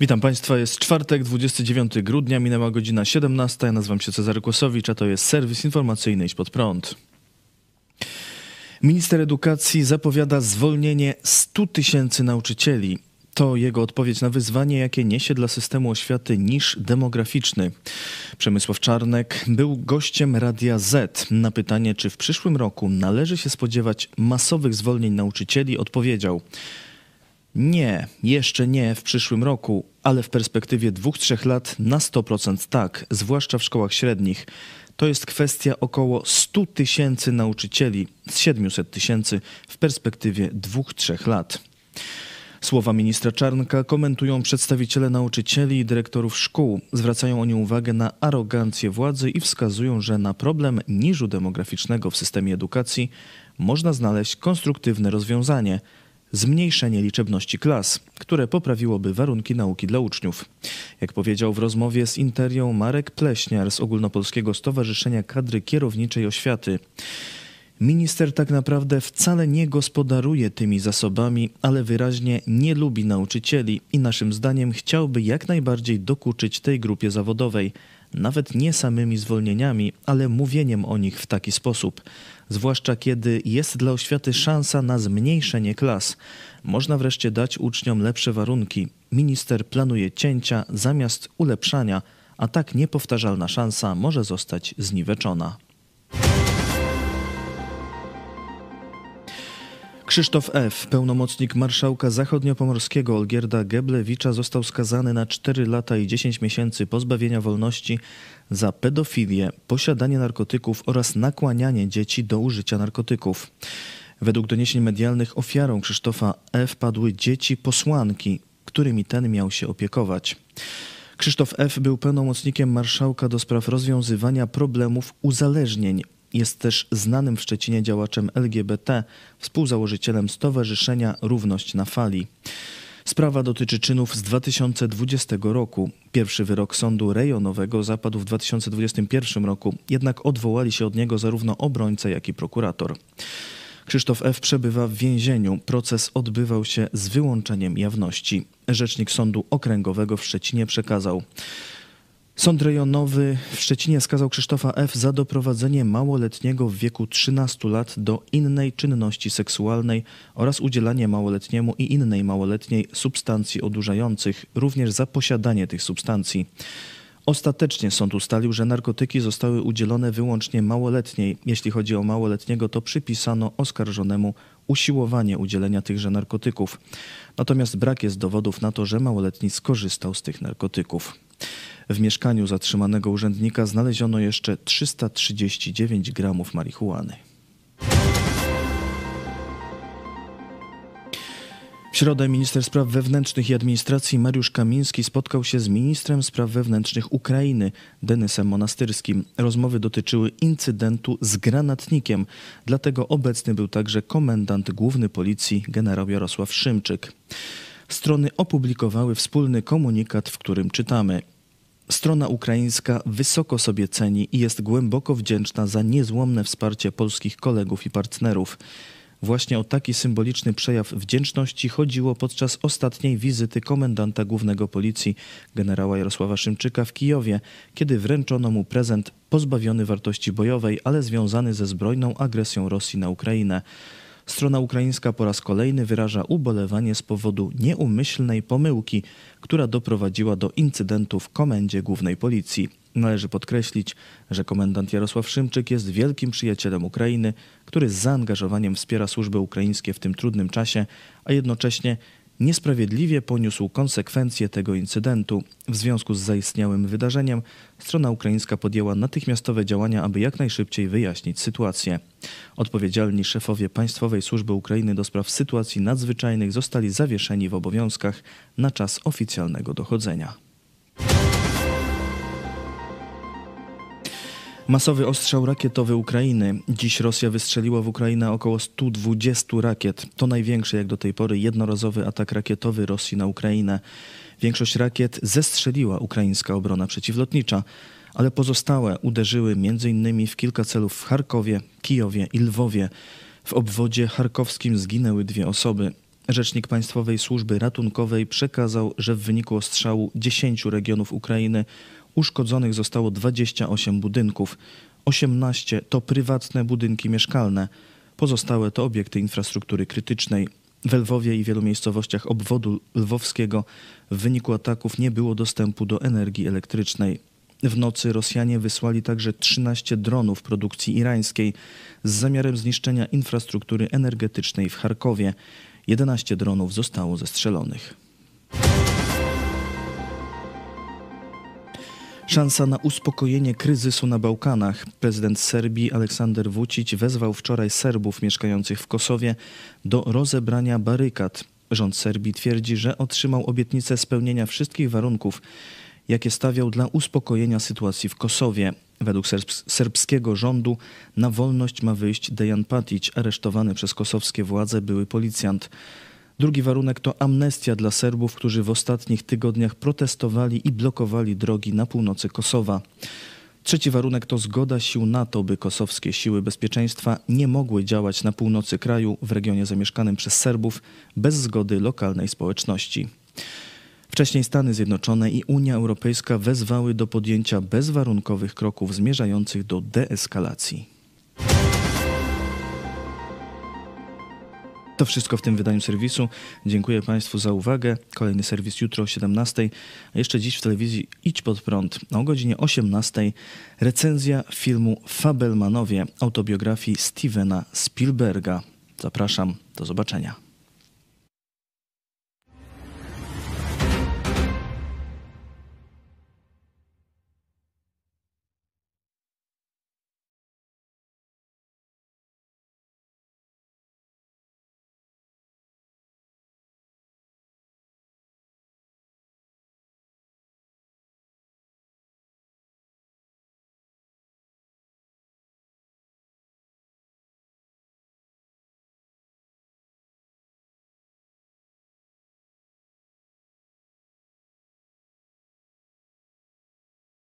Witam Państwa, jest czwartek, 29 grudnia, minęła godzina 17. Ja nazywam się Cezary Kłosowicz, a to jest serwis informacyjny Iść Pod Prąd. Minister edukacji zapowiada zwolnienie 100 tysięcy nauczycieli. To jego odpowiedź na wyzwanie, jakie niesie dla systemu oświaty niż demograficzny. Przemysław Czarnek był gościem Radia Z. Na pytanie, czy w przyszłym roku należy się spodziewać masowych zwolnień nauczycieli, odpowiedział: Nie, jeszcze nie w przyszłym roku, ale w perspektywie dwóch, trzech lat na 100% tak, zwłaszcza w szkołach średnich. To jest kwestia około 100 tysięcy nauczycieli z 700 tysięcy w perspektywie dwóch, trzech lat. Słowa ministra Czarnka komentują przedstawiciele nauczycieli i dyrektorów szkół. Zwracają oni uwagę na arogancję władzy i wskazują, że na problem niżu demograficznego w systemie edukacji można znaleźć konstruktywne rozwiązanie zmniejszenie liczebności klas, które poprawiłoby warunki nauki dla uczniów. Jak powiedział w rozmowie z Interią Marek Pleśniar z Ogólnopolskiego Stowarzyszenia Kadry Kierowniczej Oświaty, Minister tak naprawdę wcale nie gospodaruje tymi zasobami, ale wyraźnie nie lubi nauczycieli i naszym zdaniem chciałby jak najbardziej dokuczyć tej grupie zawodowej, nawet nie samymi zwolnieniami, ale mówieniem o nich w taki sposób. Zwłaszcza kiedy jest dla oświaty szansa na zmniejszenie klas. Można wreszcie dać uczniom lepsze warunki. Minister planuje cięcia zamiast ulepszania, a tak niepowtarzalna szansa może zostać zniweczona. Krzysztof F., pełnomocnik marszałka zachodniopomorskiego Olgierda Geblewicza został skazany na 4 lata i 10 miesięcy pozbawienia wolności za pedofilię, posiadanie narkotyków oraz nakłanianie dzieci do użycia narkotyków. Według doniesień medialnych ofiarą Krzysztofa F. padły dzieci posłanki, którymi ten miał się opiekować. Krzysztof F. był pełnomocnikiem marszałka do spraw rozwiązywania problemów uzależnień jest też znanym w Szczecinie działaczem LGBT, współzałożycielem Stowarzyszenia Równość na Fali. Sprawa dotyczy czynów z 2020 roku. Pierwszy wyrok sądu rejonowego zapadł w 2021 roku, jednak odwołali się od niego zarówno obrońca, jak i prokurator. Krzysztof F. przebywa w więzieniu. Proces odbywał się z wyłączeniem jawności. Rzecznik Sądu Okręgowego w Szczecinie przekazał. Sąd rejonowy w Szczecinie skazał Krzysztofa F. za doprowadzenie małoletniego w wieku 13 lat do innej czynności seksualnej oraz udzielanie małoletniemu i innej małoletniej substancji odurzających, również za posiadanie tych substancji. Ostatecznie sąd ustalił, że narkotyki zostały udzielone wyłącznie małoletniej. Jeśli chodzi o małoletniego, to przypisano oskarżonemu usiłowanie udzielenia tychże narkotyków. Natomiast brak jest dowodów na to, że małoletni skorzystał z tych narkotyków. W mieszkaniu zatrzymanego urzędnika znaleziono jeszcze 339 gramów marihuany. W środę minister spraw wewnętrznych i administracji Mariusz Kamiński spotkał się z ministrem spraw wewnętrznych Ukrainy Denysem Monastyrskim. Rozmowy dotyczyły incydentu z granatnikiem, dlatego obecny był także komendant główny policji generał Jarosław Szymczyk. Strony opublikowały wspólny komunikat, w którym czytamy: Strona ukraińska wysoko sobie ceni i jest głęboko wdzięczna za niezłomne wsparcie polskich kolegów i partnerów. Właśnie o taki symboliczny przejaw wdzięczności chodziło podczas ostatniej wizyty komendanta głównego policji generała Jarosława Szymczyka w Kijowie, kiedy wręczono mu prezent pozbawiony wartości bojowej, ale związany ze zbrojną agresją Rosji na Ukrainę. Strona ukraińska po raz kolejny wyraża ubolewanie z powodu nieumyślnej pomyłki, która doprowadziła do incydentu w komendzie głównej policji. Należy podkreślić, że komendant Jarosław Szymczyk jest wielkim przyjacielem Ukrainy, który z zaangażowaniem wspiera służby ukraińskie w tym trudnym czasie, a jednocześnie niesprawiedliwie poniósł konsekwencje tego incydentu. W związku z zaistniałym wydarzeniem strona ukraińska podjęła natychmiastowe działania, aby jak najszybciej wyjaśnić sytuację. Odpowiedzialni szefowie Państwowej Służby Ukrainy do spraw sytuacji nadzwyczajnych zostali zawieszeni w obowiązkach na czas oficjalnego dochodzenia. Masowy ostrzał rakietowy Ukrainy. Dziś Rosja wystrzeliła w Ukrainę około 120 rakiet. To największy jak do tej pory jednorazowy atak rakietowy Rosji na Ukrainę. Większość rakiet zestrzeliła ukraińska obrona przeciwlotnicza, ale pozostałe uderzyły m.in. w kilka celów w Charkowie, Kijowie i Lwowie. W obwodzie charkowskim zginęły dwie osoby. Rzecznik Państwowej Służby Ratunkowej przekazał, że w wyniku ostrzału 10 regionów Ukrainy uszkodzonych zostało 28 budynków. 18 to prywatne budynki mieszkalne, pozostałe to obiekty infrastruktury krytycznej. W Lwowie i wielu miejscowościach obwodu lwowskiego w wyniku ataków nie było dostępu do energii elektrycznej. W nocy Rosjanie wysłali także 13 dronów produkcji irańskiej z zamiarem zniszczenia infrastruktury energetycznej w Charkowie. 11 dronów zostało zestrzelonych. Szansa na uspokojenie kryzysu na Bałkanach. Prezydent Serbii Aleksander Vucic wezwał wczoraj Serbów mieszkających w Kosowie do rozebrania barykad. Rząd Serbii twierdzi, że otrzymał obietnicę spełnienia wszystkich warunków, jakie stawiał dla uspokojenia sytuacji w Kosowie. Według serbskiego rządu na wolność ma wyjść Dejan Patic, aresztowany przez kosowskie władze były policjant. Drugi warunek to amnestia dla Serbów, którzy w ostatnich tygodniach protestowali i blokowali drogi na północy Kosowa. Trzeci warunek to zgoda sił NATO, by kosowskie siły bezpieczeństwa nie mogły działać na północy kraju, w regionie zamieszkanym przez Serbów, bez zgody lokalnej społeczności. Wcześniej Stany Zjednoczone i Unia Europejska wezwały do podjęcia bezwarunkowych kroków zmierzających do deeskalacji. To wszystko w tym wydaniu serwisu. Dziękuję Państwu za uwagę. Kolejny serwis jutro o 17. A jeszcze dziś w telewizji Idź pod prąd. O godzinie 18 recenzja filmu Fabelmanowie autobiografii Stevena Spielberga. Zapraszam. Do zobaczenia.